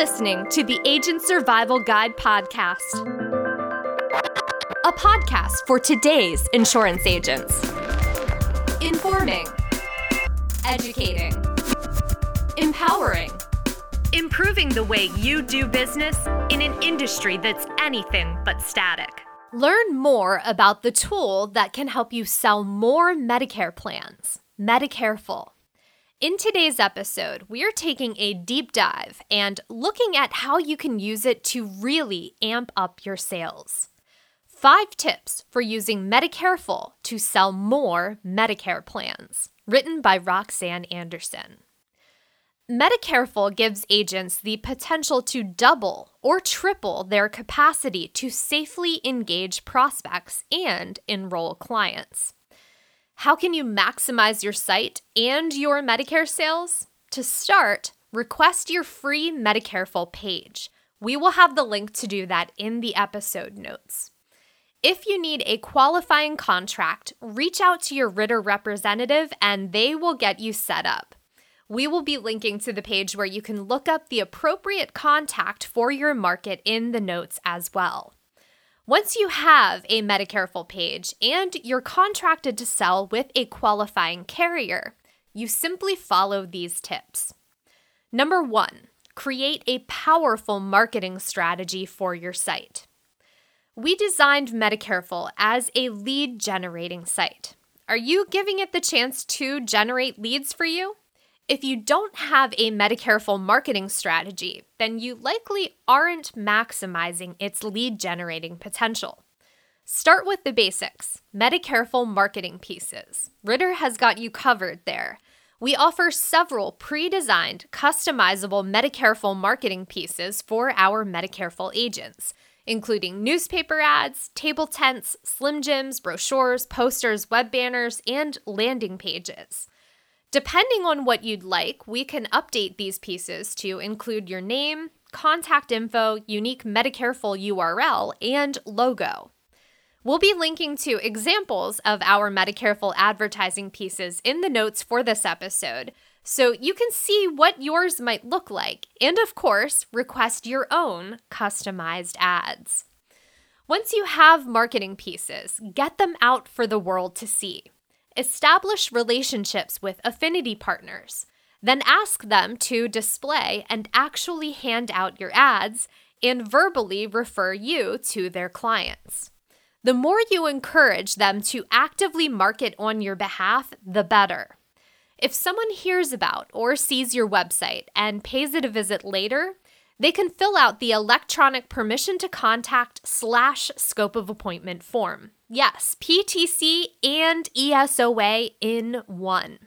listening to the Agent Survival Guide podcast, a podcast for today's insurance agents. Informing, educating, empowering, improving the way you do business in an industry that's anything but static. Learn more about the tool that can help you sell more Medicare plans, Medicareful. In today's episode, we are taking a deep dive and looking at how you can use it to really amp up your sales. Five tips for using Medicareful to sell more Medicare plans, written by Roxanne Anderson. Medicareful gives agents the potential to double or triple their capacity to safely engage prospects and enroll clients. How can you maximize your site and your Medicare sales? To start, request your free Medicareful page. We will have the link to do that in the episode notes. If you need a qualifying contract, reach out to your Ritter representative and they will get you set up. We will be linking to the page where you can look up the appropriate contact for your market in the notes as well. Once you have a Medicareful page and you're contracted to sell with a qualifying carrier, you simply follow these tips. Number one, create a powerful marketing strategy for your site. We designed Medicareful as a lead generating site. Are you giving it the chance to generate leads for you? If you don't have a Medicareful marketing strategy, then you likely aren't maximizing its lead generating potential. Start with the basics Medicareful marketing pieces. Ritter has got you covered there. We offer several pre designed, customizable Medicareful marketing pieces for our Medicareful agents, including newspaper ads, table tents, slim jims, brochures, posters, web banners, and landing pages. Depending on what you'd like, we can update these pieces to include your name, contact info, unique Medicareful URL, and logo. We'll be linking to examples of our Medicareful advertising pieces in the notes for this episode, so you can see what yours might look like, and of course, request your own customized ads. Once you have marketing pieces, get them out for the world to see. Establish relationships with affinity partners. Then ask them to display and actually hand out your ads and verbally refer you to their clients. The more you encourage them to actively market on your behalf, the better. If someone hears about or sees your website and pays it a visit later, they can fill out the electronic permission to contact slash scope of appointment form. Yes, PTC and ESOA in one.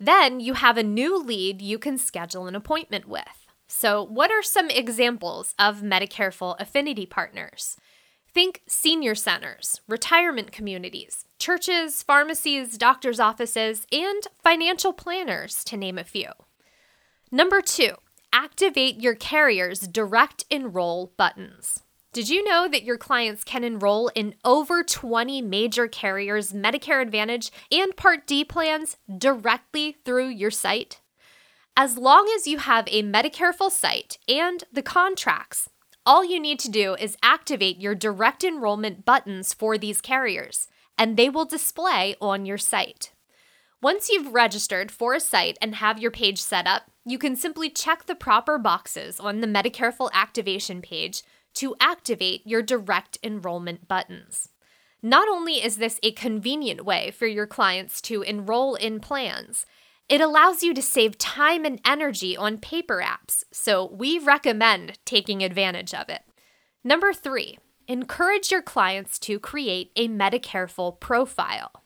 Then you have a new lead you can schedule an appointment with. So, what are some examples of Medicareful affinity partners? Think senior centers, retirement communities, churches, pharmacies, doctors' offices, and financial planners, to name a few. Number two, activate your carrier's direct enroll buttons. Did you know that your clients can enroll in over 20 major carriers' Medicare Advantage and Part D plans directly through your site? As long as you have a Medicareful site and the contracts, all you need to do is activate your direct enrollment buttons for these carriers, and they will display on your site. Once you've registered for a site and have your page set up, you can simply check the proper boxes on the Medicareful activation page to activate your direct enrollment buttons. Not only is this a convenient way for your clients to enroll in plans, it allows you to save time and energy on paper apps, so we recommend taking advantage of it. Number three, encourage your clients to create a Medicareful profile.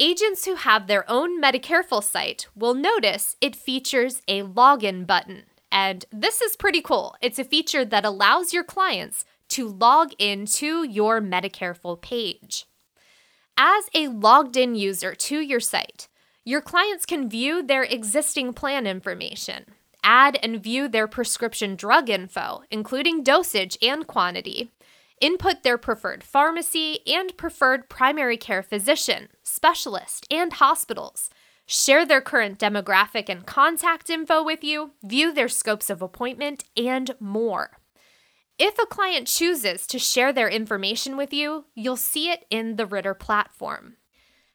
Agents who have their own Medicareful site will notice it features a login button. And this is pretty cool. It's a feature that allows your clients to log into your Medicareful page. As a logged in user to your site, your clients can view their existing plan information, add and view their prescription drug info, including dosage and quantity, input their preferred pharmacy and preferred primary care physician, specialist, and hospitals, share their current demographic and contact info with you, view their scopes of appointment, and more. If a client chooses to share their information with you, you'll see it in the Ritter platform.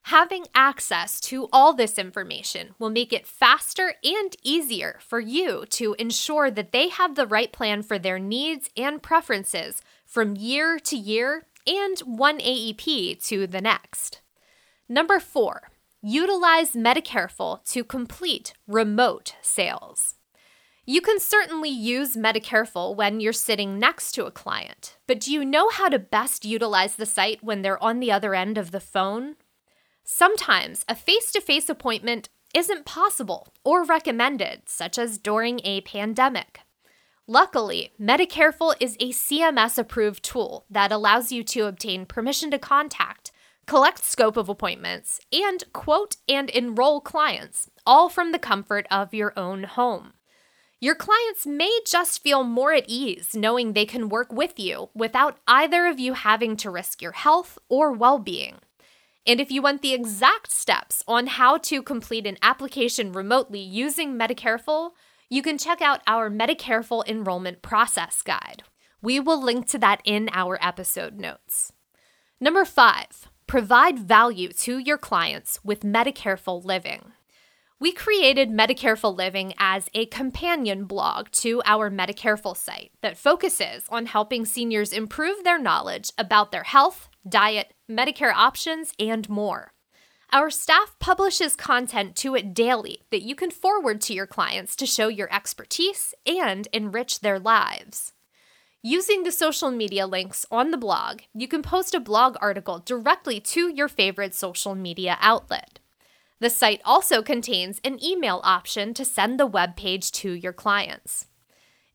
Having access to all this information will make it faster and easier for you to ensure that they have the right plan for their needs and preferences from year to year and one AEP to the next. Number four, utilize Medicareful to complete remote sales. You can certainly use Medicareful when you're sitting next to a client, but do you know how to best utilize the site when they're on the other end of the phone? Sometimes a face to face appointment isn't possible or recommended, such as during a pandemic. Luckily, Medicareful is a CMS approved tool that allows you to obtain permission to contact, collect scope of appointments, and quote and enroll clients, all from the comfort of your own home. Your clients may just feel more at ease knowing they can work with you without either of you having to risk your health or well being. And if you want the exact steps on how to complete an application remotely using Medicareful, you can check out our Medicareful enrollment process guide. We will link to that in our episode notes. Number five, provide value to your clients with Medicareful Living. We created Medicareful Living as a companion blog to our Medicareful site that focuses on helping seniors improve their knowledge about their health, diet, Medicare options, and more. Our staff publishes content to it daily that you can forward to your clients to show your expertise and enrich their lives. Using the social media links on the blog, you can post a blog article directly to your favorite social media outlet. The site also contains an email option to send the web page to your clients.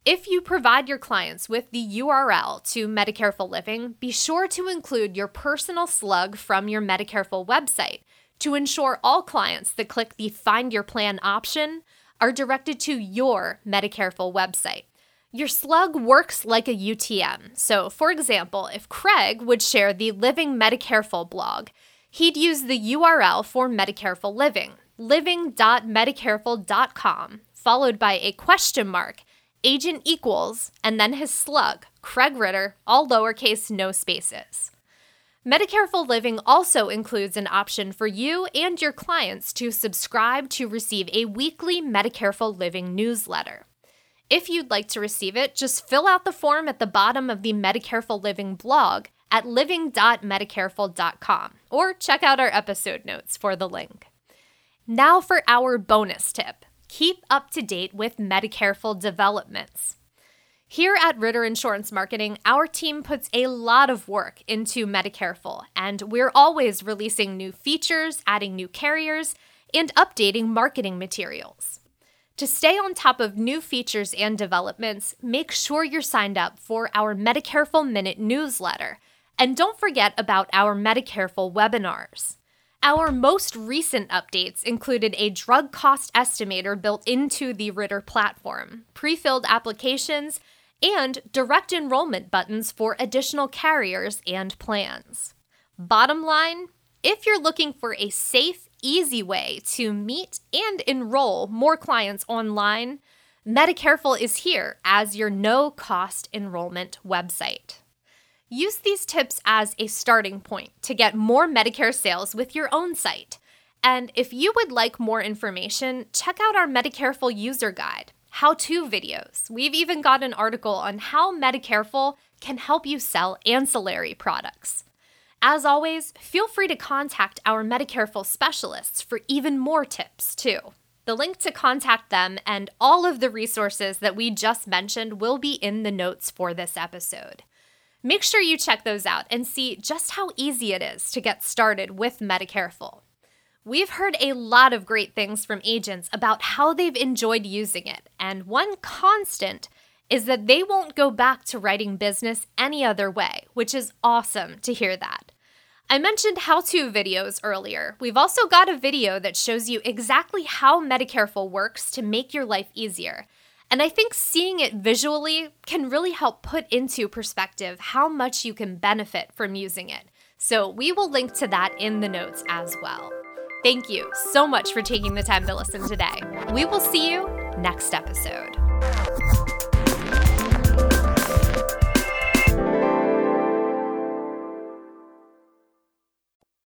If you provide your clients with the URL to Medicareful Living, be sure to include your personal slug from your Medicareful website to ensure all clients that click the Find Your Plan option are directed to your Medicareful website. Your slug works like a UTM. So, for example, if Craig would share the Living Medicareful blog, he'd use the URL for Medicareful Living, living.medicareful.com, followed by a question mark, agent equals, and then his slug, Craig Ritter, all lowercase, no spaces. Medicareful Living also includes an option for you and your clients to subscribe to receive a weekly Medicare Medicareful Living newsletter. If you'd like to receive it, just fill out the form at the bottom of the Medicareful Living blog at living.medicareful.com or check out our episode notes for the link. Now for our bonus tip keep up to date with Medicareful developments. Here at Ritter Insurance Marketing, our team puts a lot of work into Medicareful, and we're always releasing new features, adding new carriers, and updating marketing materials. To stay on top of new features and developments, make sure you're signed up for our Medicareful Minute newsletter and don't forget about our Medicareful webinars. Our most recent updates included a drug cost estimator built into the Ritter platform, pre filled applications, and direct enrollment buttons for additional carriers and plans. Bottom line if you're looking for a safe, easy way to meet and enroll more clients online, Medicareful is here as your no cost enrollment website. Use these tips as a starting point to get more Medicare sales with your own site. And if you would like more information, check out our Medicareful user guide, how to videos. We've even got an article on how Medicareful can help you sell ancillary products. As always, feel free to contact our Medicareful specialists for even more tips, too. The link to contact them and all of the resources that we just mentioned will be in the notes for this episode. Make sure you check those out and see just how easy it is to get started with Medicareful. We've heard a lot of great things from agents about how they've enjoyed using it, and one constant is that they won't go back to writing business any other way, which is awesome to hear that. I mentioned how to videos earlier. We've also got a video that shows you exactly how Medicareful works to make your life easier. And I think seeing it visually can really help put into perspective how much you can benefit from using it. So we will link to that in the notes as well. Thank you so much for taking the time to listen today. We will see you next episode.